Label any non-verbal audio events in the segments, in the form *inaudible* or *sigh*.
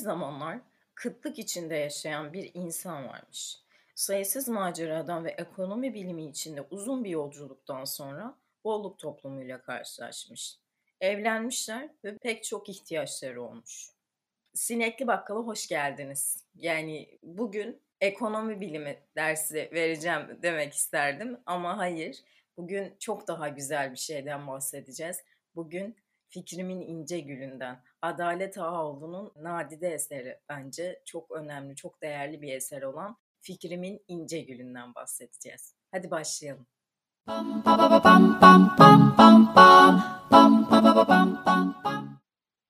zamanlar kıtlık içinde yaşayan bir insan varmış. Sayısız maceradan ve ekonomi bilimi içinde uzun bir yolculuktan sonra bolluk toplumuyla karşılaşmış. Evlenmişler ve pek çok ihtiyaçları olmuş. Sinekli Bakkal'a hoş geldiniz. Yani bugün ekonomi bilimi dersi vereceğim demek isterdim ama hayır. Bugün çok daha güzel bir şeyden bahsedeceğiz. Bugün Fikrimin İnce Gülünden. Adalet Ağaoğlu'nun nadide eseri bence çok önemli, çok değerli bir eser olan Fikrimin İnce Gülünden bahsedeceğiz. Hadi başlayalım.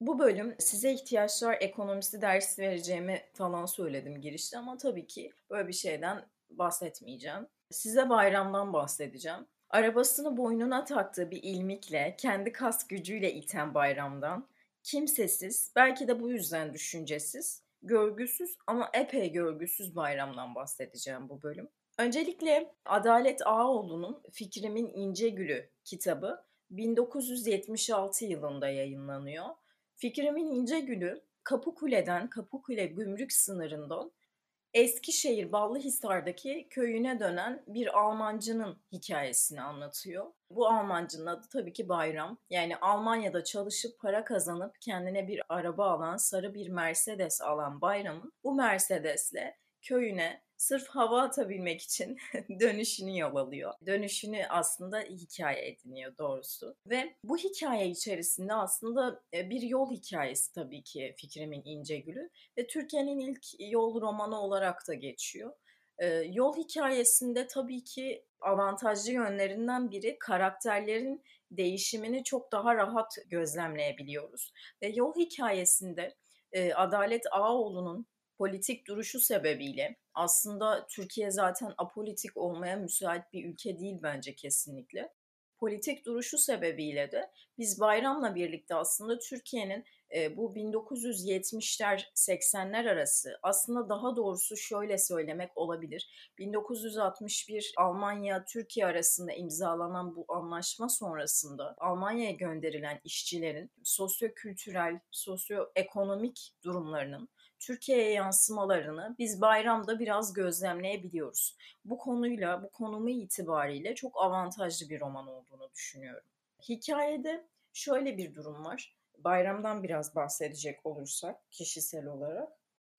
Bu bölüm size ihtiyaçlar ekonomisi dersi vereceğimi falan söyledim girişte ama tabii ki böyle bir şeyden bahsetmeyeceğim. Size bayramdan bahsedeceğim. Arabasını boynuna taktığı bir ilmikle, kendi kas gücüyle iten bayramdan, kimsesiz, belki de bu yüzden düşüncesiz, görgüsüz ama epey görgüsüz bayramdan bahsedeceğim bu bölüm. Öncelikle Adalet Ağaoğlu'nun Fikrimin İnce Gülü kitabı 1976 yılında yayınlanıyor. Fikrimin İnce Gülü Kapıkule'den Kapıkule gümrük sınırından Eskişehir Ballıhisar'daki köyüne dönen bir Almancının hikayesini anlatıyor. Bu Almancının adı tabii ki Bayram. Yani Almanya'da çalışıp para kazanıp kendine bir araba alan, sarı bir Mercedes alan Bayram'ın bu Mercedes'le köyüne sırf hava atabilmek için *laughs* dönüşünü yol alıyor. Dönüşünü aslında hikaye ediniyor doğrusu. Ve bu hikaye içerisinde aslında e, bir yol hikayesi tabii ki Fikrimin İnce Gülü ve Türkiye'nin ilk yol romanı olarak da geçiyor. E, yol hikayesinde tabii ki avantajlı yönlerinden biri karakterlerin değişimini çok daha rahat gözlemleyebiliyoruz. Ve yol hikayesinde e, Adalet Ağaoğlu'nun politik duruşu sebebiyle aslında Türkiye zaten apolitik olmaya müsait bir ülke değil bence kesinlikle. Politik duruşu sebebiyle de biz bayramla birlikte aslında Türkiye'nin e, bu 1970'ler 80'ler arası aslında daha doğrusu şöyle söylemek olabilir. 1961 Almanya Türkiye arasında imzalanan bu anlaşma sonrasında Almanya'ya gönderilen işçilerin sosyo-kültürel, sosyo-ekonomik durumlarının Türkiye'ye yansımalarını biz bayramda biraz gözlemleyebiliyoruz. Bu konuyla, bu konumu itibariyle çok avantajlı bir roman olduğunu düşünüyorum. Hikayede şöyle bir durum var. Bayramdan biraz bahsedecek olursak kişisel olarak.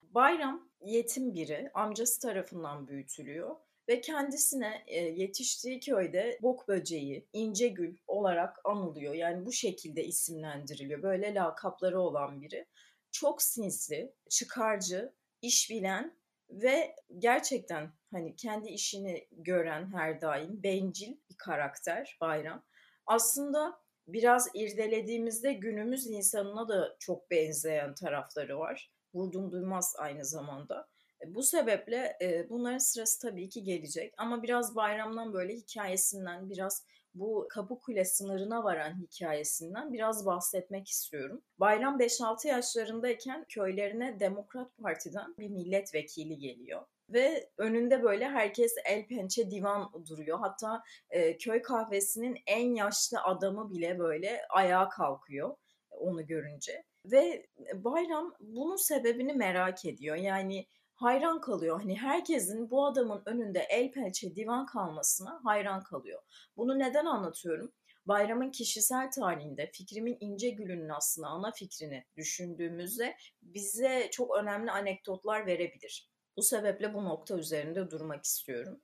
Bayram yetim biri, amcası tarafından büyütülüyor ve kendisine e, yetiştiği köyde bok böceği, ince gül olarak anılıyor. Yani bu şekilde isimlendiriliyor. Böyle lakapları olan biri çok sinsi, çıkarcı, iş bilen ve gerçekten hani kendi işini gören her daim bencil bir karakter Bayram. Aslında biraz irdelediğimizde günümüz insanına da çok benzeyen tarafları var. Vurdum duymaz aynı zamanda. E, bu sebeple e, bunların sırası tabii ki gelecek ama biraz bayramdan böyle hikayesinden biraz bu Kapıkule sınırına varan hikayesinden biraz bahsetmek istiyorum. Bayram 5-6 yaşlarındayken köylerine Demokrat Parti'den bir milletvekili geliyor ve önünde böyle herkes el pençe divan duruyor. Hatta e, köy kahvesinin en yaşlı adamı bile böyle ayağa kalkıyor onu görünce. Ve Bayram bunun sebebini merak ediyor. Yani hayran kalıyor. Hani herkesin bu adamın önünde el pençe divan kalmasına hayran kalıyor. Bunu neden anlatıyorum? Bayramın kişisel tarihinde fikrimin ince gülünün aslında ana fikrini düşündüğümüzde bize çok önemli anekdotlar verebilir. Bu sebeple bu nokta üzerinde durmak istiyorum.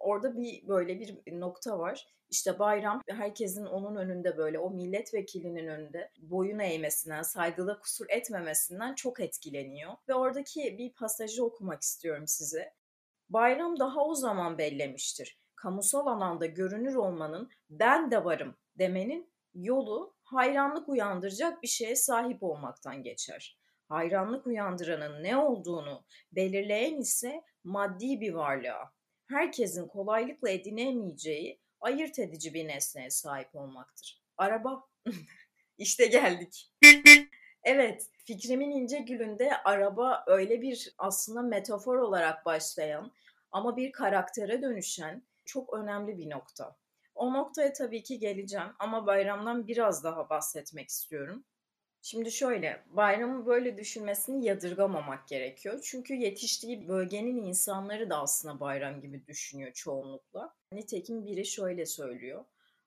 Orada bir böyle bir nokta var. İşte bayram herkesin onun önünde böyle o milletvekilinin önünde boyun eğmesinden, saygıda kusur etmemesinden çok etkileniyor. Ve oradaki bir pasajı okumak istiyorum size. Bayram daha o zaman bellemiştir. Kamusal alanda görünür olmanın ben de varım demenin yolu hayranlık uyandıracak bir şeye sahip olmaktan geçer. Hayranlık uyandıranın ne olduğunu belirleyen ise maddi bir varlığa, herkesin kolaylıkla edinemeyeceği ayırt edici bir nesneye sahip olmaktır. Araba. *laughs* İşte geldik. evet, Fikrimin İnce Gülü'nde araba öyle bir aslında metafor olarak başlayan ama bir karaktere dönüşen çok önemli bir nokta. O noktaya tabii ki geleceğim ama bayramdan biraz daha bahsetmek istiyorum. Şimdi şöyle, bayramı böyle düşünmesini yadırgamamak gerekiyor. Çünkü yetiştiği bölgenin insanları da aslında bayram gibi düşünüyor çoğunlukla. Nitekim biri şöyle söylüyor.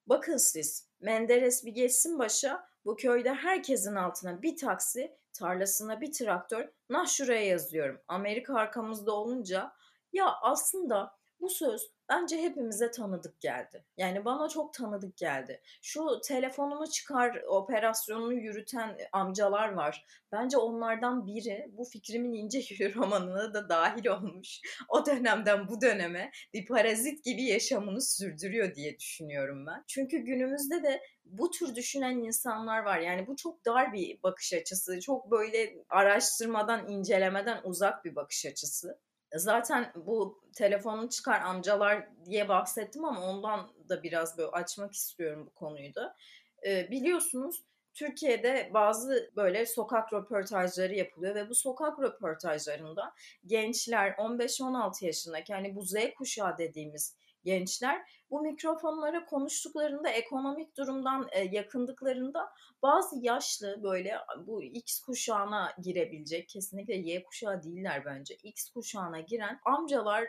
Bakın siz, Menderes bir geçsin başa, bu köyde herkesin altına bir taksi, tarlasına bir traktör, nah şuraya yazıyorum. Amerika arkamızda olunca, ya aslında bu söz bence hepimize tanıdık geldi. Yani bana çok tanıdık geldi. Şu telefonunu çıkar operasyonunu yürüten amcalar var. Bence onlardan biri bu fikrimin ince *laughs* yürü romanına da dahil olmuş. O dönemden bu döneme bir parazit gibi yaşamını sürdürüyor diye düşünüyorum ben. Çünkü günümüzde de bu tür düşünen insanlar var. Yani bu çok dar bir bakış açısı. Çok böyle araştırmadan, incelemeden uzak bir bakış açısı. Zaten bu telefonu çıkar amcalar diye bahsettim ama ondan da biraz böyle açmak istiyorum bu konuyu da. Ee, biliyorsunuz Türkiye'de bazı böyle sokak röportajları yapılıyor ve bu sokak röportajlarında gençler 15-16 yaşındaki hani bu Z kuşağı dediğimiz gençler bu mikrofonlara konuştuklarında ekonomik durumdan e, yakındıklarında bazı yaşlı böyle bu X kuşağına girebilecek kesinlikle Y kuşağı değiller bence X kuşağına giren amcalar,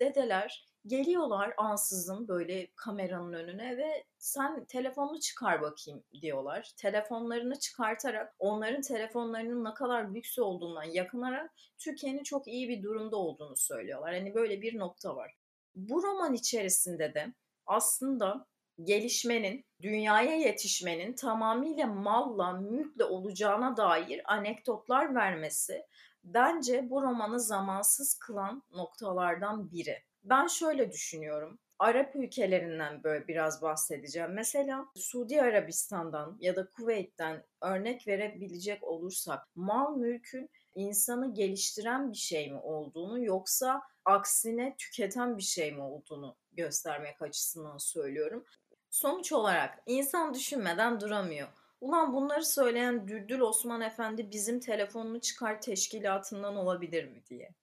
dedeler geliyorlar ansızın böyle kameranın önüne ve sen telefonunu çıkar bakayım diyorlar. Telefonlarını çıkartarak onların telefonlarının ne kadar lüks olduğundan yakınarak Türkiye'nin çok iyi bir durumda olduğunu söylüyorlar. Hani böyle bir nokta var. Bu roman içerisinde de aslında gelişmenin, dünyaya yetişmenin tamamıyla malla, mülkle olacağına dair anekdotlar vermesi bence bu romanı zamansız kılan noktalardan biri. Ben şöyle düşünüyorum. Arap ülkelerinden böyle biraz bahsedeceğim. Mesela Suudi Arabistan'dan ya da Kuveyt'ten örnek verebilecek olursak mal mülkün insanı geliştiren bir şey mi olduğunu yoksa aksine tüketen bir şey mi olduğunu göstermek açısından söylüyorum. Sonuç olarak insan düşünmeden duramıyor. Ulan bunları söyleyen Düldül Osman Efendi bizim telefonunu çıkar teşkilatından olabilir mi diye.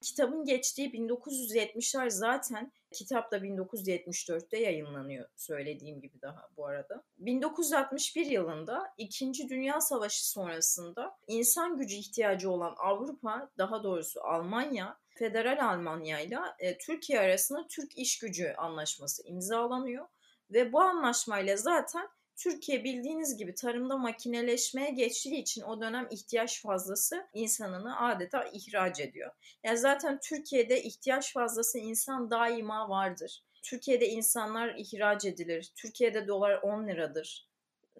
Kitabın geçtiği 1970'ler zaten kitap da 1974'te yayınlanıyor söylediğim gibi daha bu arada. 1961 yılında 2. Dünya Savaşı sonrasında insan gücü ihtiyacı olan Avrupa daha doğrusu Almanya Federal Almanya ile Türkiye arasında Türk İş Gücü Anlaşması imzalanıyor ve bu anlaşmayla zaten Türkiye bildiğiniz gibi tarımda makineleşmeye geçtiği için o dönem ihtiyaç fazlası insanını adeta ihraç ediyor. Yani zaten Türkiye'de ihtiyaç fazlası insan daima vardır. Türkiye'de insanlar ihraç edilir. Türkiye'de dolar 10 liradır.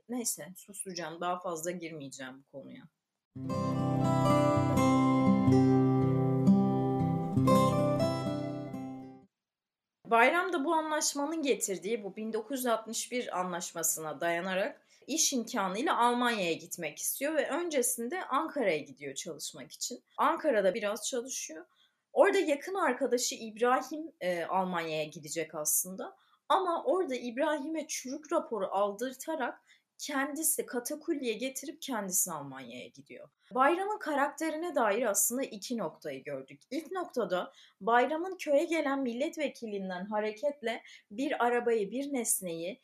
Neyse susacağım daha fazla girmeyeceğim bu konuya. Bayram da bu anlaşmanın getirdiği bu 1961 anlaşmasına dayanarak iş imkanıyla Almanya'ya gitmek istiyor ve öncesinde Ankara'ya gidiyor çalışmak için. Ankara'da biraz çalışıyor. Orada yakın arkadaşı İbrahim e, Almanya'ya gidecek aslında. Ama orada İbrahim'e çürük raporu aldırtarak kendisi katakulliye getirip kendisi Almanya'ya gidiyor. Bayram'ın karakterine dair aslında iki noktayı gördük. İlk noktada Bayram'ın köye gelen milletvekilinden hareketle bir arabayı, bir nesneyi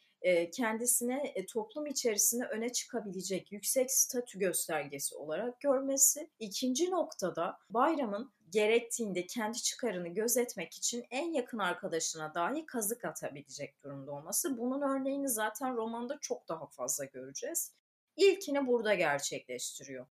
kendisine toplum içerisinde öne çıkabilecek yüksek statü göstergesi olarak görmesi. İkinci noktada Bayram'ın gerektiğinde kendi çıkarını gözetmek için en yakın arkadaşına dahi kazık atabilecek durumda olması. Bunun örneğini zaten romanda çok daha fazla göreceğiz. İlkini burada gerçekleştiriyor.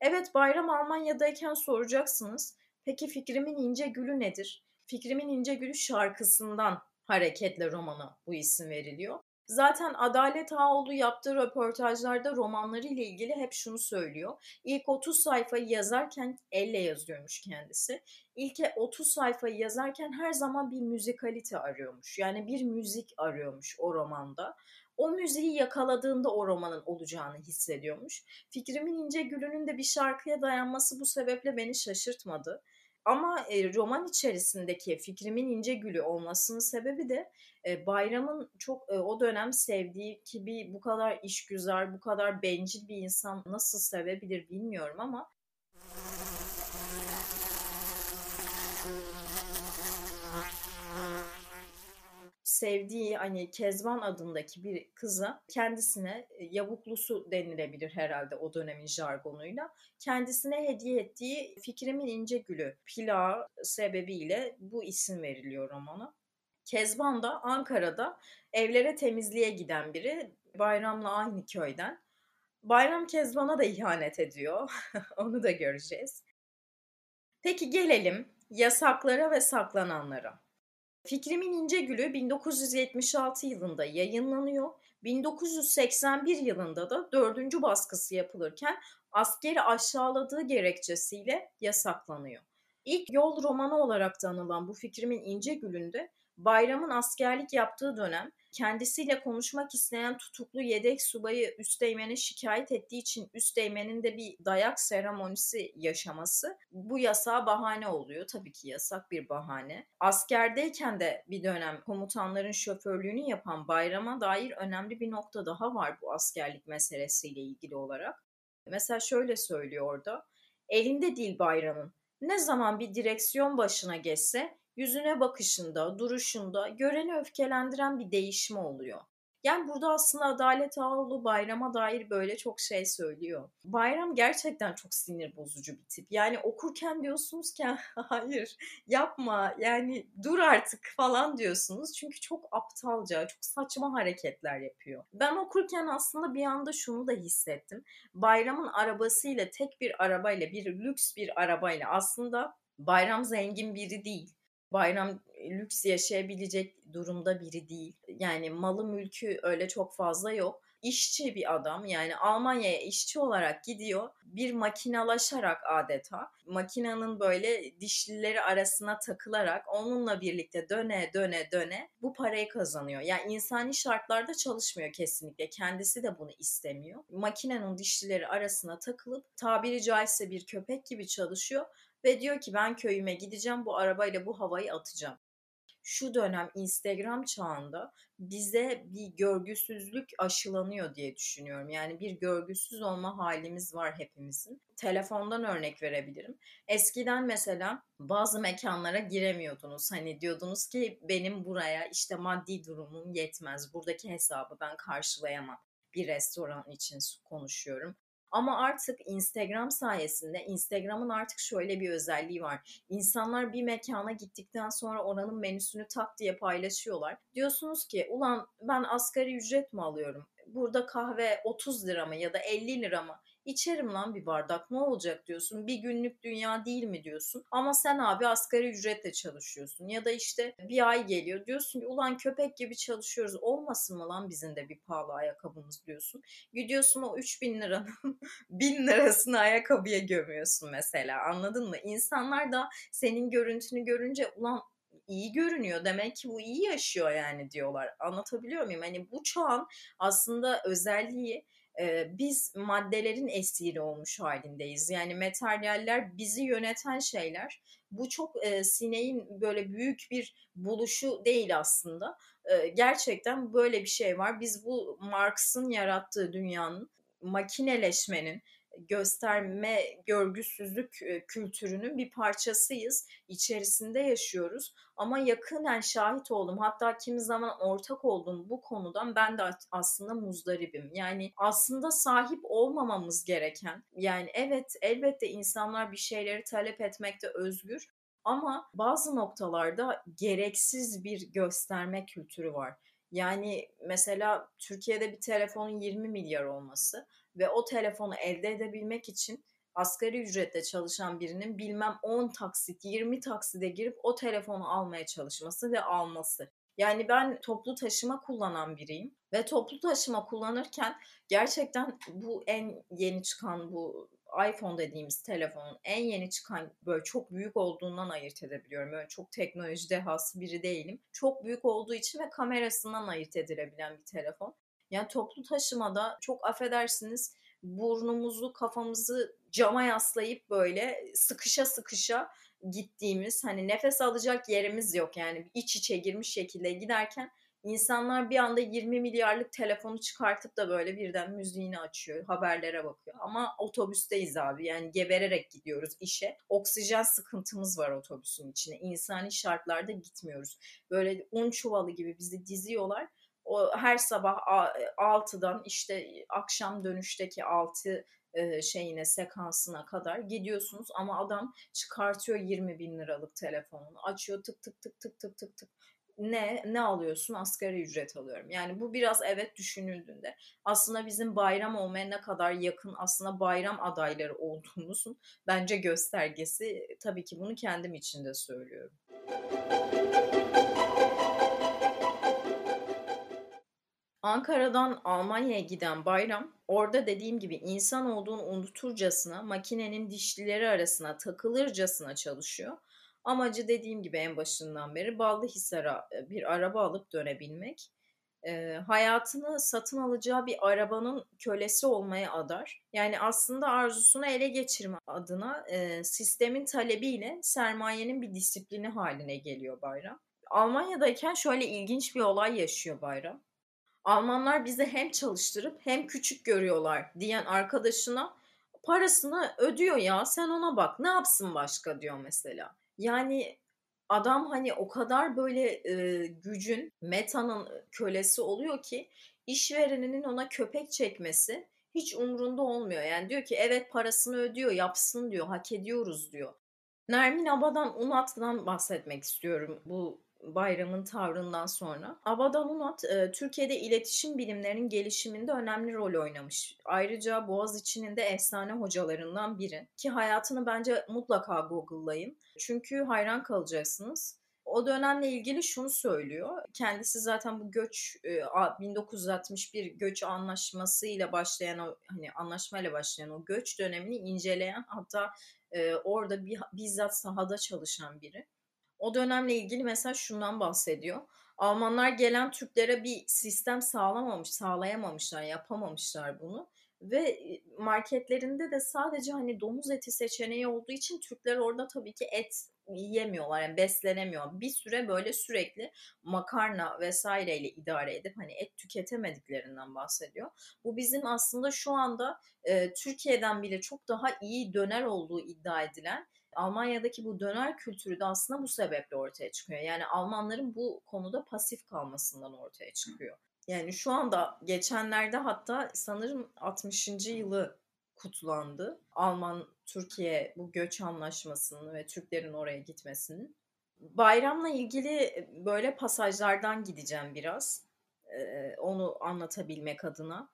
Evet Bayram Almanya'dayken soracaksınız. Peki Fikrimin İnce Gülü nedir? Fikrimin İnce Gülü şarkısından hareketle romana bu isim veriliyor. Zaten Adalet Ağoğlu yaptığı röportajlarda romanları ile ilgili hep şunu söylüyor. İlk 30 sayfayı yazarken elle yazıyormuş kendisi. İlk 30 sayfayı yazarken her zaman bir müzikalite arıyormuş. Yani bir müzik arıyormuş o romanda. O müziği yakaladığında o romanın olacağını hissediyormuş. Fikrimin İnce Gülü'nün de bir şarkıya dayanması bu sebeple beni şaşırtmadı. Ama e, roman içerisindeki fikrimin ince gülü olmasının sebebi de Bayram'ın çok o dönem sevdiği ki bir bu kadar işgüzar, bu kadar bencil bir insan nasıl sevebilir bilmiyorum ama sevdiği hani Kezban adındaki bir kıza kendisine yavuklusu denilebilir herhalde o dönemin jargonuyla. Kendisine hediye ettiği Fikrimin İnce Gülü plağı sebebiyle bu isim veriliyor romana. Kezban da Ankara'da evlere temizliğe giden biri. Bayram'la aynı köyden. Bayram Kezban'a da ihanet ediyor. *laughs* Onu da göreceğiz. Peki gelelim yasaklara ve saklananlara. Fikrimin İnce Gülü 1976 yılında yayınlanıyor. 1981 yılında da dördüncü baskısı yapılırken askeri aşağıladığı gerekçesiyle yasaklanıyor. İlk yol romanı olarak da anılan bu Fikrimin İnce Gülü'nde Bayram'ın askerlik yaptığı dönem kendisiyle konuşmak isteyen tutuklu yedek subayı Üsteğmen'e şikayet ettiği için Üsteğmen'in de bir dayak seremonisi yaşaması bu yasağa bahane oluyor. Tabii ki yasak bir bahane. Askerdeyken de bir dönem komutanların şoförlüğünü yapan Bayram'a dair önemli bir nokta daha var bu askerlik meselesiyle ilgili olarak. Mesela şöyle söylüyor orada. Elinde değil Bayram'ın. Ne zaman bir direksiyon başına geçse yüzüne bakışında, duruşunda göreni öfkelendiren bir değişme oluyor. Yani burada aslında Adalet Ağoğlu Bayram'a dair böyle çok şey söylüyor. Bayram gerçekten çok sinir bozucu bir tip. Yani okurken diyorsunuz ki hayır yapma yani dur artık falan diyorsunuz. Çünkü çok aptalca, çok saçma hareketler yapıyor. Ben okurken aslında bir anda şunu da hissettim. Bayram'ın arabasıyla tek bir arabayla bir lüks bir arabayla aslında Bayram zengin biri değil bayram lüks yaşayabilecek durumda biri değil. Yani malı mülkü öyle çok fazla yok. İşçi bir adam yani Almanya'ya işçi olarak gidiyor. Bir makinalaşarak adeta makinanın böyle dişlileri arasına takılarak onunla birlikte döne döne döne bu parayı kazanıyor. Yani insani şartlarda çalışmıyor kesinlikle. Kendisi de bunu istemiyor. Makinenin dişlileri arasına takılıp tabiri caizse bir köpek gibi çalışıyor ve diyor ki ben köyüme gideceğim bu arabayla bu havayı atacağım. Şu dönem Instagram çağında bize bir görgüsüzlük aşılanıyor diye düşünüyorum. Yani bir görgüsüz olma halimiz var hepimizin. Telefondan örnek verebilirim. Eskiden mesela bazı mekanlara giremiyordunuz. Hani diyordunuz ki benim buraya işte maddi durumum yetmez. Buradaki hesabı ben karşılayamam bir restoran için konuşuyorum. Ama artık Instagram sayesinde Instagram'ın artık şöyle bir özelliği var. İnsanlar bir mekana gittikten sonra oranın menüsünü tak diye paylaşıyorlar. Diyorsunuz ki ulan ben asgari ücret mi alıyorum? Burada kahve 30 lira mı ya da 50 lira mı? İçerim lan bir bardak ne olacak diyorsun. Bir günlük dünya değil mi diyorsun. Ama sen abi asgari ücretle çalışıyorsun. Ya da işte bir ay geliyor diyorsun ulan köpek gibi çalışıyoruz. Olmasın mı lan bizim de bir pahalı ayakkabımız diyorsun. Gidiyorsun o 3000 liranın *laughs* 1000 lirasını ayakkabıya gömüyorsun mesela anladın mı? İnsanlar da senin görüntünü görünce ulan iyi görünüyor. Demek ki bu iyi yaşıyor yani diyorlar. Anlatabiliyor muyum? Hani bu çağın aslında özelliği biz maddelerin esiri olmuş halindeyiz. Yani materyaller bizi yöneten şeyler. Bu çok e, sineğin böyle büyük bir buluşu değil aslında. E, gerçekten böyle bir şey var. Biz bu Marx'ın yarattığı dünyanın makineleşmenin gösterme, görgüsüzlük kültürünün bir parçasıyız. İçerisinde yaşıyoruz. Ama yakından şahit oldum. Hatta kimi zaman ortak oldum bu konudan ben de aslında muzdaribim. Yani aslında sahip olmamamız gereken, yani evet elbette insanlar bir şeyleri talep etmekte özgür ama bazı noktalarda gereksiz bir gösterme kültürü var. Yani mesela Türkiye'de bir telefonun 20 milyar olması ve o telefonu elde edebilmek için asgari ücretle çalışan birinin bilmem 10 taksit, 20 takside girip o telefonu almaya çalışması ve alması. Yani ben toplu taşıma kullanan biriyim ve toplu taşıma kullanırken gerçekten bu en yeni çıkan bu iPhone dediğimiz telefonun en yeni çıkan böyle çok büyük olduğundan ayırt edebiliyorum. Böyle çok teknolojide has biri değilim. Çok büyük olduğu için ve kamerasından ayırt edilebilen bir telefon. Yani toplu taşımada çok affedersiniz burnumuzu kafamızı cama yaslayıp böyle sıkışa sıkışa gittiğimiz hani nefes alacak yerimiz yok yani iç içe girmiş şekilde giderken İnsanlar bir anda 20 milyarlık telefonu çıkartıp da böyle birden müziğini açıyor, haberlere bakıyor. Ama otobüsteyiz abi yani gebererek gidiyoruz işe. Oksijen sıkıntımız var otobüsün içine. İnsani şartlarda gitmiyoruz. Böyle un çuvalı gibi bizi diziyorlar. O her sabah 6'dan işte akşam dönüşteki 6 şeyine sekansına kadar gidiyorsunuz ama adam çıkartıyor 20 bin liralık telefonunu açıyor tık tık tık tık tık tık tık. Ne ne alıyorsun? Asgari ücret alıyorum. Yani bu biraz evet düşünüldüğünde. Aslında bizim bayram olmaya ne kadar yakın aslında bayram adayları olduğumuzun bence göstergesi tabii ki bunu kendim için de söylüyorum. Ankara'dan Almanya'ya giden Bayram, orada dediğim gibi insan olduğunu unuturcasına, makinenin dişlileri arasına takılırcasına çalışıyor. Amacı dediğim gibi en başından beri Ballıhisar'a e, bir araba alıp dönebilmek. E, hayatını satın alacağı bir arabanın kölesi olmaya adar. Yani aslında arzusunu ele geçirme adına e, sistemin talebiyle sermayenin bir disiplini haline geliyor Bayram. Almanya'dayken şöyle ilginç bir olay yaşıyor Bayram. Almanlar bizi hem çalıştırıp hem küçük görüyorlar diyen arkadaşına parasını ödüyor ya sen ona bak ne yapsın başka diyor mesela. Yani adam hani o kadar böyle e, gücün metanın kölesi oluyor ki işvereninin ona köpek çekmesi hiç umrunda olmuyor. Yani diyor ki evet parasını ödüyor yapsın diyor hak ediyoruz diyor. Nermin Abadan Unat'dan bahsetmek istiyorum bu bayramın tavrından sonra. Abadan Unat e, Türkiye'de iletişim bilimlerinin gelişiminde önemli rol oynamış. Ayrıca Boğaziçi'nin de efsane hocalarından biri. Ki hayatını bence mutlaka Google'layın. Çünkü hayran kalacaksınız. O dönemle ilgili şunu söylüyor. Kendisi zaten bu göç 1961 göç anlaşmasıyla başlayan o hani anlaşmayla başlayan o göç dönemini inceleyen hatta orada bizzat sahada çalışan biri. O dönemle ilgili mesela şundan bahsediyor. Almanlar gelen Türklere bir sistem sağlamamış, sağlayamamışlar, yapamamışlar bunu. Ve marketlerinde de sadece hani domuz eti seçeneği olduğu için Türkler orada tabii ki et yiyemiyorlar yani beslenemiyor. Bir süre böyle sürekli makarna vesaireyle idare edip hani et tüketemediklerinden bahsediyor. Bu bizim aslında şu anda e, Türkiye'den bile çok daha iyi döner olduğu iddia edilen Almanya'daki bu döner kültürü de aslında bu sebeple ortaya çıkıyor. Yani Almanların bu konuda pasif kalmasından ortaya çıkıyor. Yani şu anda geçenlerde hatta sanırım 60. yılı kutlandı. Alman-Türkiye bu göç anlaşmasının ve Türklerin oraya gitmesinin. Bayramla ilgili böyle pasajlardan gideceğim biraz. Ee, onu anlatabilmek adına.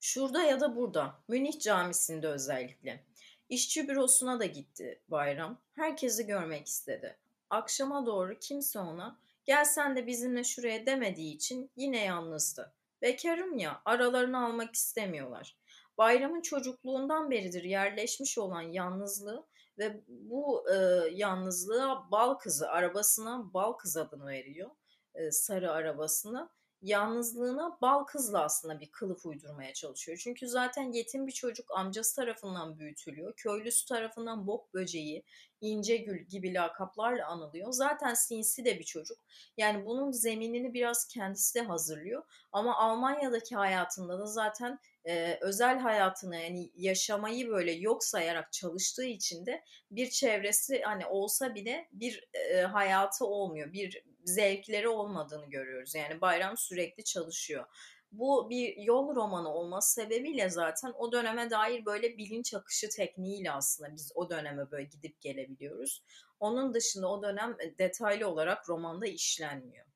Şurada ya da burada. Münih Camisi'nde özellikle. İşçi bürosuna da gitti Bayram. Herkesi görmek istedi. Akşama doğru kimse ona gel sen de bizimle şuraya demediği için yine yalnızdı. Bekarım ya aralarını almak istemiyorlar. Bayramın çocukluğundan beridir yerleşmiş olan yalnızlığı ve bu e, yalnızlığa bal kızı arabasına bal kız adını veriyor. E, sarı arabasına yalnızlığına bal kızla aslında bir kılıf uydurmaya çalışıyor. Çünkü zaten yetim bir çocuk amcası tarafından büyütülüyor. Köylüsü tarafından bok böceği, ince gül gibi lakaplarla anılıyor. Zaten sinsi de bir çocuk. Yani bunun zeminini biraz kendisi de hazırlıyor. Ama Almanya'daki hayatında da zaten e, özel hayatını yani yaşamayı böyle yok sayarak çalıştığı için de bir çevresi hani olsa bile bir e, hayatı olmuyor. Bir zevkleri olmadığını görüyoruz. Yani Bayram sürekli çalışıyor. Bu bir yol romanı olması sebebiyle zaten o döneme dair böyle bilinç akışı tekniğiyle aslında biz o döneme böyle gidip gelebiliyoruz. Onun dışında o dönem detaylı olarak romanda işlenmiyor.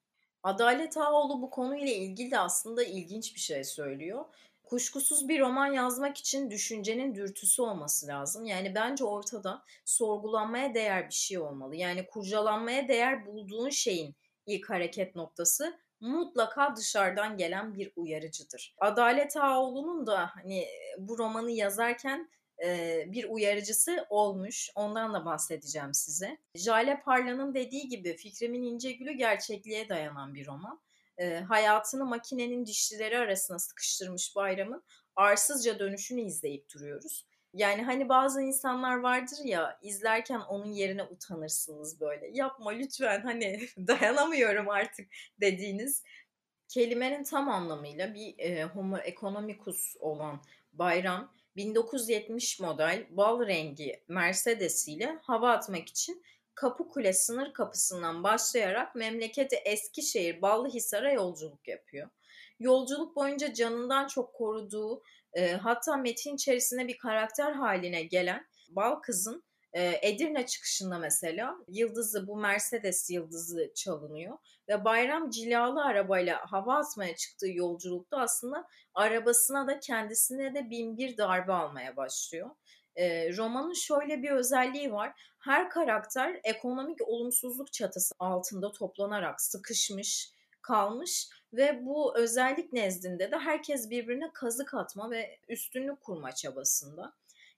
Adalet Ağoğlu bu konuyla ilgili de aslında ilginç bir şey söylüyor. Kuşkusuz bir roman yazmak için düşüncenin dürtüsü olması lazım. Yani bence ortada sorgulanmaya değer bir şey olmalı. Yani kurcalanmaya değer bulduğun şeyin ilk hareket noktası mutlaka dışarıdan gelen bir uyarıcıdır. Adalet Ağoğlu'nun da hani bu romanı yazarken e, bir uyarıcısı olmuş. Ondan da bahsedeceğim size. Jale Parla'nın dediği gibi Fikrimin İnce Gülü gerçekliğe dayanan bir roman e, hayatını makinenin dişlileri arasına sıkıştırmış Bayram'ın arsızca dönüşünü izleyip duruyoruz. Yani hani bazı insanlar vardır ya izlerken onun yerine utanırsınız böyle. Yapma lütfen hani *laughs* dayanamıyorum artık dediğiniz. Kelimenin tam anlamıyla bir e, homo economicus olan bayram 1970 model bal rengi Mercedes ile hava atmak için Kapıkule sınır kapısından başlayarak memleketi Eskişehir Ballıhisar'a yolculuk yapıyor. Yolculuk boyunca canından çok koruduğu e, hatta metin içerisinde bir karakter haline gelen Bal kızın e, Edirne çıkışında mesela yıldızı bu Mercedes yıldızı çalınıyor ve Bayram cilalı arabayla hava atmaya çıktığı yolculukta aslında arabasına da kendisine de bin bir darbe almaya başlıyor. E, romanın şöyle bir özelliği var. Her karakter ekonomik olumsuzluk çatısı altında toplanarak sıkışmış, kalmış ve bu özellik nezdinde de herkes birbirine kazık atma ve üstünlük kurma çabasında.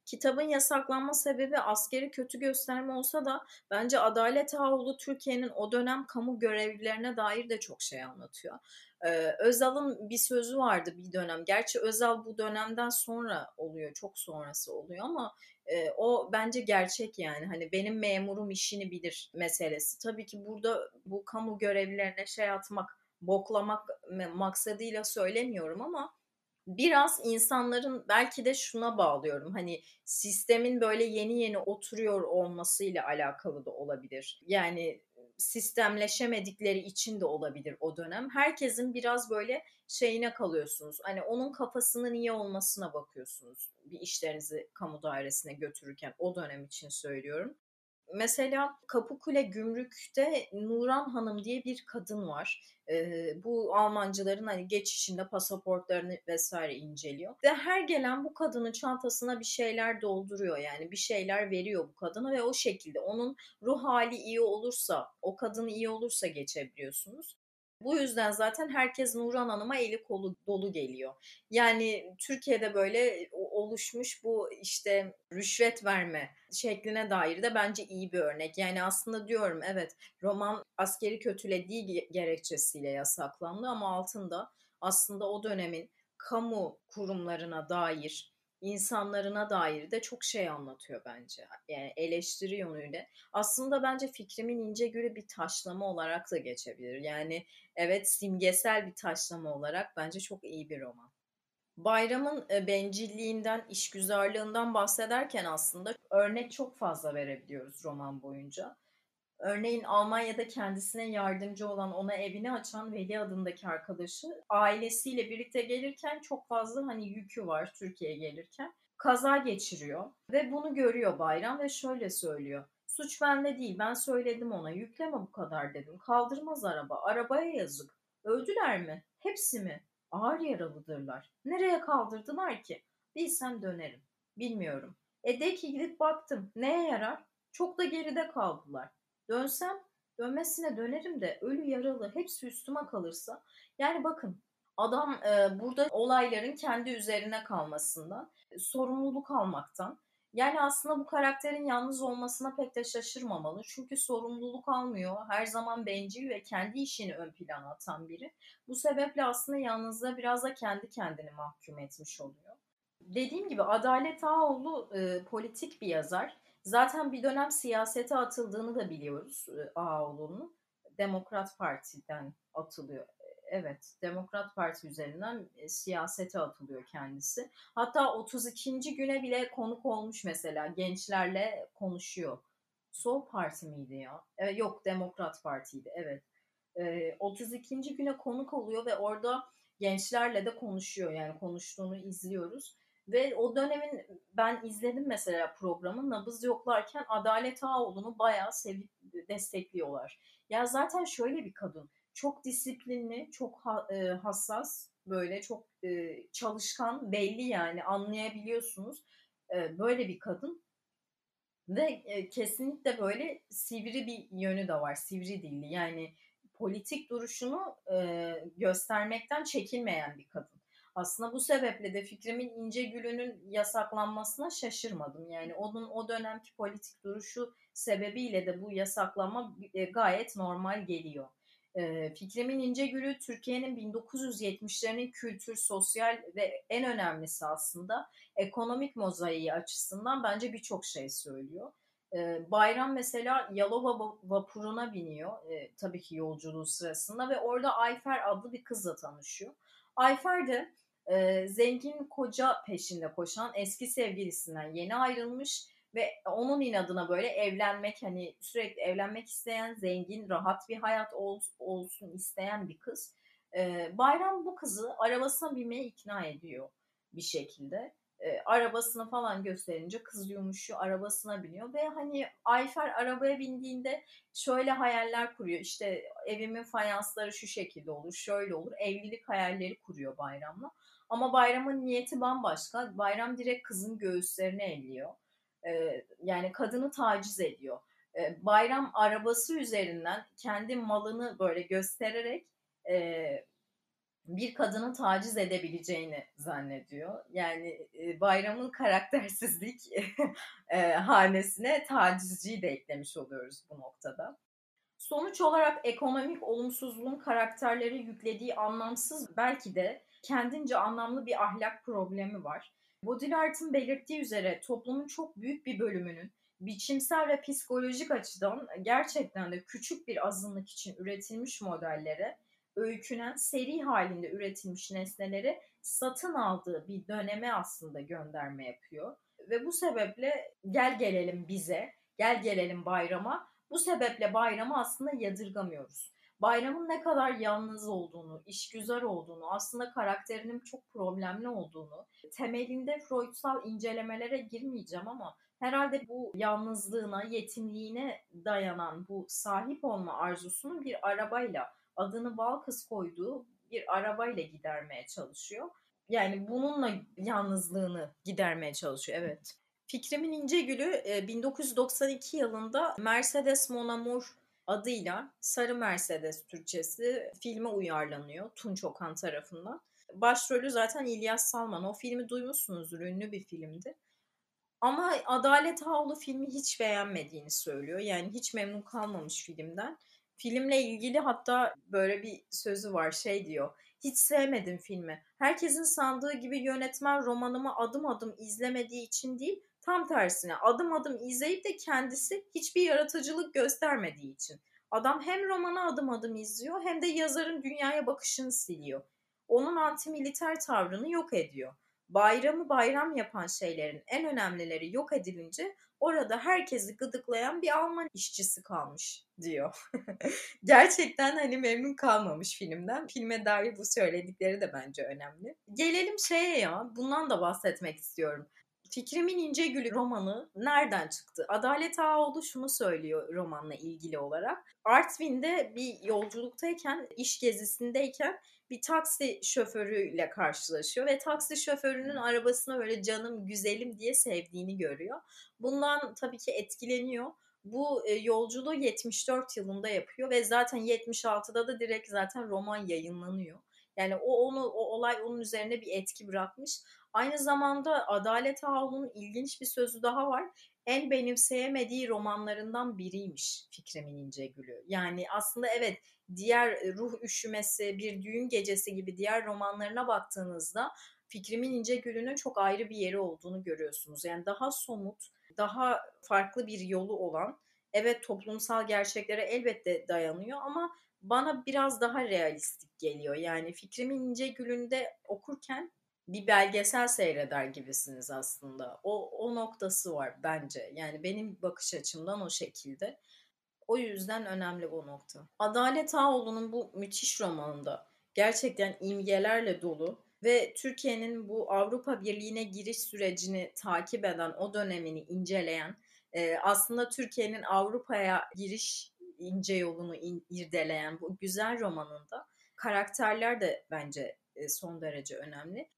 Kitabın yasaklanma sebebi askeri kötü gösterme olsa da bence Adalet Ağoğlu Türkiye'nin o dönem kamu görevlilerine dair de çok şey anlatıyor. Ee, Özal'ın bir sözü vardı bir dönem. Gerçi Özal bu dönemden sonra oluyor, çok sonrası oluyor ama e, o bence gerçek yani. Hani benim memurum işini bilir meselesi. Tabii ki burada bu kamu görevlilerine şey atmak, boklamak maksadıyla söylemiyorum ama biraz insanların belki de şuna bağlıyorum. Hani sistemin böyle yeni yeni oturuyor olmasıyla alakalı da olabilir. Yani sistemleşemedikleri için de olabilir o dönem. Herkesin biraz böyle şeyine kalıyorsunuz. Hani onun kafasının iyi olmasına bakıyorsunuz bir işlerinizi kamu dairesine götürürken o dönem için söylüyorum. Mesela Kapıkule Gümrük'te Nuran Hanım diye bir kadın var. Ee, bu Almancıların hani geçişinde pasaportlarını vesaire inceliyor. Ve her gelen bu kadının çantasına bir şeyler dolduruyor yani bir şeyler veriyor bu kadına ve o şekilde onun ruh hali iyi olursa, o kadın iyi olursa geçebiliyorsunuz. Bu yüzden zaten herkes Nuran Hanım'a eli kolu dolu geliyor. Yani Türkiye'de böyle oluşmuş bu işte rüşvet verme şekline dair de bence iyi bir örnek. Yani aslında diyorum evet roman askeri kötülediği gerekçesiyle yasaklandı ama altında aslında o dönemin kamu kurumlarına dair insanlarına dair de çok şey anlatıyor bence. Yani eleştiri yönüyle. Aslında bence fikrimin ince gülü bir taşlama olarak da geçebilir. Yani evet simgesel bir taşlama olarak bence çok iyi bir roman. Bayram'ın e, bencilliğinden, işgüzarlığından bahsederken aslında örnek çok fazla verebiliyoruz roman boyunca. Örneğin Almanya'da kendisine yardımcı olan, ona evini açan Veli adındaki arkadaşı ailesiyle birlikte gelirken çok fazla hani yükü var Türkiye'ye gelirken. Kaza geçiriyor ve bunu görüyor Bayram ve şöyle söylüyor. Suç bende değil ben söyledim ona yükleme bu kadar dedim. Kaldırmaz araba arabaya yazık. Öldüler mi? Hepsi mi? Ağır yaralıdırlar. Nereye kaldırdılar ki? Bilsem dönerim. Bilmiyorum. E de ki gidip baktım. Neye yarar? Çok da geride kaldılar. Dönsem dönmesine dönerim de ölü yaralı hepsi üstüme kalırsa. Yani bakın adam e, burada olayların kendi üzerine kalmasından, sorumluluk almaktan. Yani aslında bu karakterin yalnız olmasına pek de şaşırmamalı. Çünkü sorumluluk almıyor. Her zaman bencil ve kendi işini ön plana atan biri. Bu sebeple aslında yalnızlığa biraz da kendi kendini mahkum etmiş oluyor. Dediğim gibi Adalet Ağoğlu e, politik bir yazar Zaten bir dönem siyasete atıldığını da biliyoruz Ağoğlu'nun. Demokrat Parti'den atılıyor. Evet, Demokrat Parti üzerinden siyasete atılıyor kendisi. Hatta 32. güne bile konuk olmuş mesela. Gençlerle konuşuyor. Sol Parti miydi ya? E, yok, Demokrat Parti'ydi. Evet. E, 32. güne konuk oluyor ve orada gençlerle de konuşuyor. Yani konuştuğunu izliyoruz. Ve o dönemin ben izledim mesela programı nabız yoklarken Adalet Ağoğlu'nu bayağı sevip destekliyorlar. Ya zaten şöyle bir kadın. Çok disiplinli, çok e, hassas, böyle çok e, çalışkan, belli yani anlayabiliyorsunuz. E, böyle bir kadın. Ve kesinlikle böyle sivri bir yönü de var, sivri dilli. Yani politik duruşunu göstermekten çekinmeyen bir kadın. Aslında bu sebeple de fikrimin ince gülünün yasaklanmasına şaşırmadım. Yani onun o dönemki politik duruşu sebebiyle de bu yasaklanma e, gayet normal geliyor. E, fikrimin ince gülü Türkiye'nin 1970'lerinin kültür, sosyal ve en önemlisi aslında ekonomik mozaiği açısından bence birçok şey söylüyor. E, Bayram mesela Yalova vapuruna biniyor tabii ki yolculuğu sırasında ve orada Ayfer adlı bir kızla tanışıyor. Ayfer de e, zengin koca peşinde koşan eski sevgilisinden yeni ayrılmış ve onun inadına böyle evlenmek hani sürekli evlenmek isteyen zengin rahat bir hayat ol, olsun isteyen bir kız. E, Bayram bu kızı arabasına binmeye ikna ediyor bir şekilde. E, arabasını falan gösterince kız yumuşuyor arabasına biniyor ve hani Ayfer arabaya bindiğinde şöyle hayaller kuruyor işte evimin fayansları şu şekilde olur şöyle olur evlilik hayalleri kuruyor Bayram'la ama Bayram'ın niyeti bambaşka Bayram direkt kızın göğüslerini elliyor e, yani kadını taciz ediyor e, Bayram arabası üzerinden kendi malını böyle göstererek e, bir kadını taciz edebileceğini zannediyor. Yani e, bayramın karaktersizlik *laughs* e, hanesine tacizciyi de eklemiş oluyoruz bu noktada. Sonuç olarak ekonomik olumsuzluğun karakterleri yüklediği anlamsız belki de kendince anlamlı bir ahlak problemi var. Baudrillard'ın belirttiği üzere toplumun çok büyük bir bölümünün biçimsel ve psikolojik açıdan gerçekten de küçük bir azınlık için üretilmiş modellere öykünen seri halinde üretilmiş nesneleri satın aldığı bir döneme aslında gönderme yapıyor. Ve bu sebeple gel gelelim bize, gel gelelim bayrama. Bu sebeple bayramı aslında yadırgamıyoruz. Bayramın ne kadar yalnız olduğunu, işgüzar olduğunu, aslında karakterinin çok problemli olduğunu, temelinde Freudsal incelemelere girmeyeceğim ama herhalde bu yalnızlığına, yetimliğine dayanan bu sahip olma arzusunun bir arabayla adını Balkız koyduğu bir arabayla gidermeye çalışıyor. Yani bununla yalnızlığını gidermeye çalışıyor evet. Fikrimin İnce Gülü 1992 yılında Mercedes Mon Amour adıyla Sarı Mercedes Türkçesi filme uyarlanıyor Tunç Okan tarafından. Başrolü zaten İlyas Salman. O filmi duymuşsunuzdur. Ünlü bir filmdi. Ama Adalet Havlu filmi hiç beğenmediğini söylüyor. Yani hiç memnun kalmamış filmden. Filmle ilgili hatta böyle bir sözü var şey diyor. Hiç sevmedim filmi. Herkesin sandığı gibi yönetmen romanımı adım adım izlemediği için değil, tam tersine adım adım izleyip de kendisi hiçbir yaratıcılık göstermediği için. Adam hem romanı adım adım izliyor hem de yazarın dünyaya bakışını siliyor. Onun antimiliter tavrını yok ediyor. Bayramı bayram yapan şeylerin en önemlileri yok edilince orada herkesi gıdıklayan bir Alman işçisi kalmış diyor. *laughs* Gerçekten hani memnun kalmamış filmden. Filme dair bu söyledikleri de bence önemli. Gelelim şeye ya bundan da bahsetmek istiyorum. Fikrimin İnce Gülü romanı nereden çıktı? Adalet Ağoğlu şunu söylüyor romanla ilgili olarak. Artvin'de bir yolculuktayken, iş gezisindeyken bir taksi şoförüyle karşılaşıyor ve taksi şoförünün arabasına böyle canım güzelim diye sevdiğini görüyor. Bundan tabii ki etkileniyor. Bu e, yolculuğu 74 yılında yapıyor ve zaten 76'da da direkt zaten roman yayınlanıyor. Yani o onu o olay onun üzerine bir etki bırakmış. Aynı zamanda Adalet Ağoğlu'nun ilginç bir sözü daha var. En benimseyemediği romanlarından biriymiş Fikrimin İnce Gülü. Yani aslında evet diğer e, ruh üşümesi, bir düğün gecesi gibi diğer romanlarına baktığınızda Fikrimin İnce Gülü'nün çok ayrı bir yeri olduğunu görüyorsunuz. Yani daha somut, daha farklı bir yolu olan, evet toplumsal gerçeklere elbette dayanıyor ama bana biraz daha realistik geliyor. Yani Fikrimin İnce Gülü'nde okurken bir belgesel seyreder gibisiniz aslında. O, o noktası var bence. Yani benim bakış açımdan o şekilde. O yüzden önemli bu nokta. Adalet Ağoğlu'nun bu müthiş romanında gerçekten imgelerle dolu ve Türkiye'nin bu Avrupa Birliği'ne giriş sürecini takip eden, o dönemini inceleyen, e, aslında Türkiye'nin Avrupa'ya giriş ince yolunu irdeleyen bu güzel romanında karakterler de bence e, son derece önemli.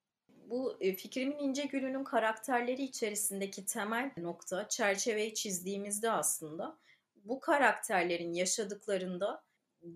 Bu e, Fikrimin İnce Gülü'nün karakterleri içerisindeki temel nokta çerçeveyi çizdiğimizde aslında bu karakterlerin yaşadıklarında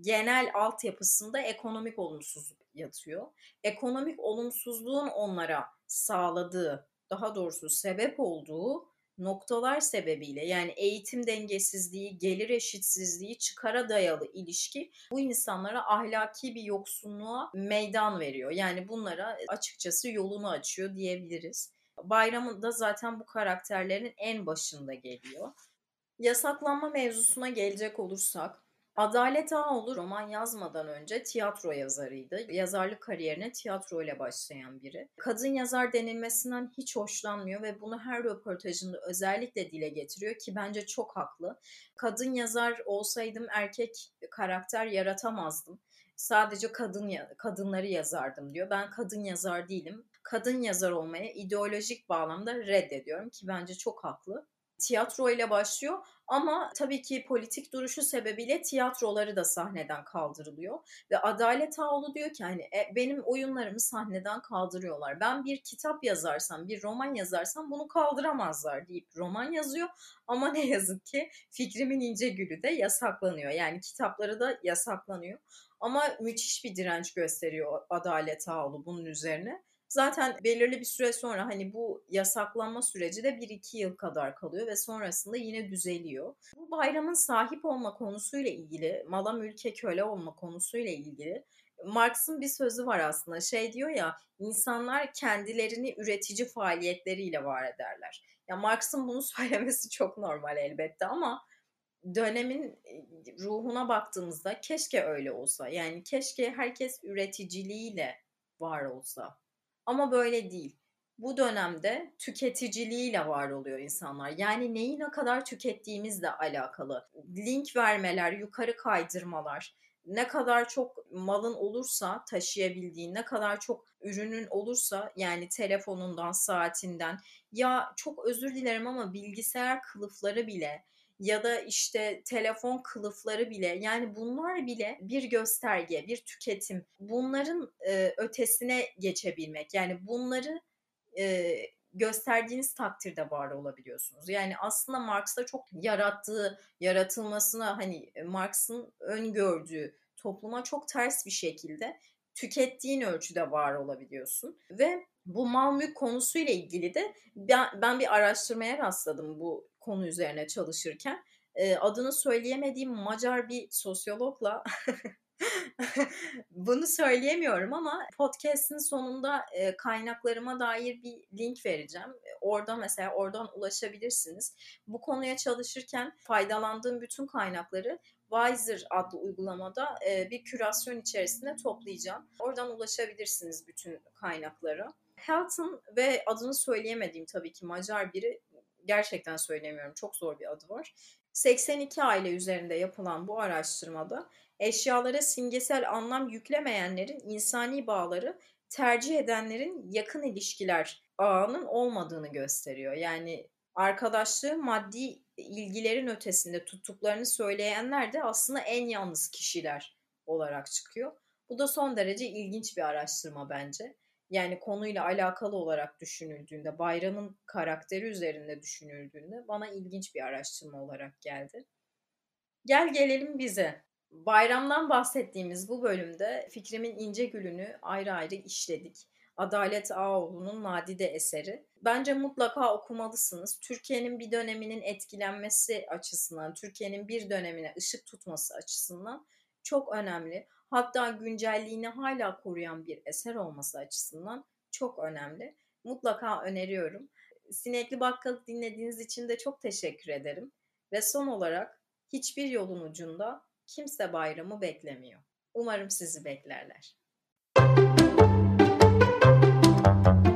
genel altyapısında ekonomik olumsuzluk yatıyor. Ekonomik olumsuzluğun onlara sağladığı, daha doğrusu sebep olduğu noktalar sebebiyle yani eğitim dengesizliği, gelir eşitsizliği, çıkara dayalı ilişki bu insanlara ahlaki bir yoksunluğa meydan veriyor. Yani bunlara açıkçası yolunu açıyor diyebiliriz. Bayramı da zaten bu karakterlerin en başında geliyor. Yasaklanma mevzusuna gelecek olursak, Adalet Ağoğlu roman yazmadan önce tiyatro yazarıydı. Yazarlık kariyerine tiyatro ile başlayan biri. Kadın yazar denilmesinden hiç hoşlanmıyor ve bunu her röportajında özellikle dile getiriyor ki bence çok haklı. Kadın yazar olsaydım erkek karakter yaratamazdım. Sadece kadın kadınları yazardım diyor. Ben kadın yazar değilim. Kadın yazar olmaya ideolojik bağlamda reddediyorum ki bence çok haklı tiyatro ile başlıyor ama tabii ki politik duruşu sebebiyle tiyatroları da sahneden kaldırılıyor ve Adalet Ağoğlu diyor ki hani e, benim oyunlarımı sahneden kaldırıyorlar. Ben bir kitap yazarsam, bir roman yazarsam bunu kaldıramazlar deyip roman yazıyor ama ne yazık ki Fikrimin İnce Gülü de yasaklanıyor. Yani kitapları da yasaklanıyor. Ama müthiş bir direnç gösteriyor Adalet Ağoğlu bunun üzerine. Zaten belirli bir süre sonra hani bu yasaklanma süreci de 1-2 yıl kadar kalıyor ve sonrasında yine düzeliyor. Bu bayramın sahip olma konusuyla ilgili, mala mülke köle olma konusuyla ilgili Marx'ın bir sözü var aslında. Şey diyor ya, insanlar kendilerini üretici faaliyetleriyle var ederler. Ya Marx'ın bunu *laughs* söylemesi çok normal elbette ama dönemin ruhuna baktığımızda keşke öyle olsa. Yani keşke herkes üreticiliğiyle var olsa. Ama böyle değil. Bu dönemde tüketiciliğiyle var oluyor insanlar. Yani neyi ne kadar tükettiğimizle alakalı. Link vermeler, yukarı kaydırmalar, ne kadar çok malın olursa taşıyabildiğin, ne kadar çok ürünün olursa yani telefonundan, saatinden ya çok özür dilerim ama bilgisayar kılıfları bile ya da işte telefon kılıfları bile yani bunlar bile bir gösterge, bir tüketim. Bunların e, ötesine geçebilmek yani bunları e, gösterdiğiniz takdirde var olabiliyorsunuz. Yani aslında Marx'ta çok yarattığı, yaratılmasına hani Marx'ın öngördüğü topluma çok ters bir şekilde tükettiğin ölçüde var olabiliyorsun. Ve bu mal mülk konusuyla ilgili de ben, ben bir araştırmaya rastladım bu konu üzerine çalışırken. Adını söyleyemediğim Macar bir sosyologla *laughs* bunu söyleyemiyorum ama podcast'in sonunda kaynaklarıma dair bir link vereceğim. Orada mesela oradan ulaşabilirsiniz. Bu konuya çalışırken faydalandığım bütün kaynakları Wiser adlı uygulamada bir kürasyon içerisinde toplayacağım. Oradan ulaşabilirsiniz bütün kaynaklara. Helton ve adını söyleyemediğim tabii ki Macar biri gerçekten söylemiyorum çok zor bir adı var. 82 aile üzerinde yapılan bu araştırmada eşyalara simgesel anlam yüklemeyenlerin insani bağları tercih edenlerin yakın ilişkiler ağının olmadığını gösteriyor. Yani arkadaşlığı maddi ilgilerin ötesinde tuttuklarını söyleyenler de aslında en yalnız kişiler olarak çıkıyor. Bu da son derece ilginç bir araştırma bence. Yani konuyla alakalı olarak düşünüldüğünde, bayramın karakteri üzerinde düşünüldüğünde bana ilginç bir araştırma olarak geldi. Gel gelelim bize. Bayramdan bahsettiğimiz bu bölümde Fikrimin İnce Gülünü ayrı ayrı işledik. Adalet Ağoğlu'nun nadide eseri. Bence mutlaka okumalısınız. Türkiye'nin bir döneminin etkilenmesi açısından, Türkiye'nin bir dönemine ışık tutması açısından çok önemli. Hatta güncelliğini hala koruyan bir eser olması açısından çok önemli. Mutlaka öneriyorum. Sinekli Bakkalı dinlediğiniz için de çok teşekkür ederim. Ve son olarak hiçbir yolun ucunda kimse bayramı beklemiyor. Umarım sizi beklerler. You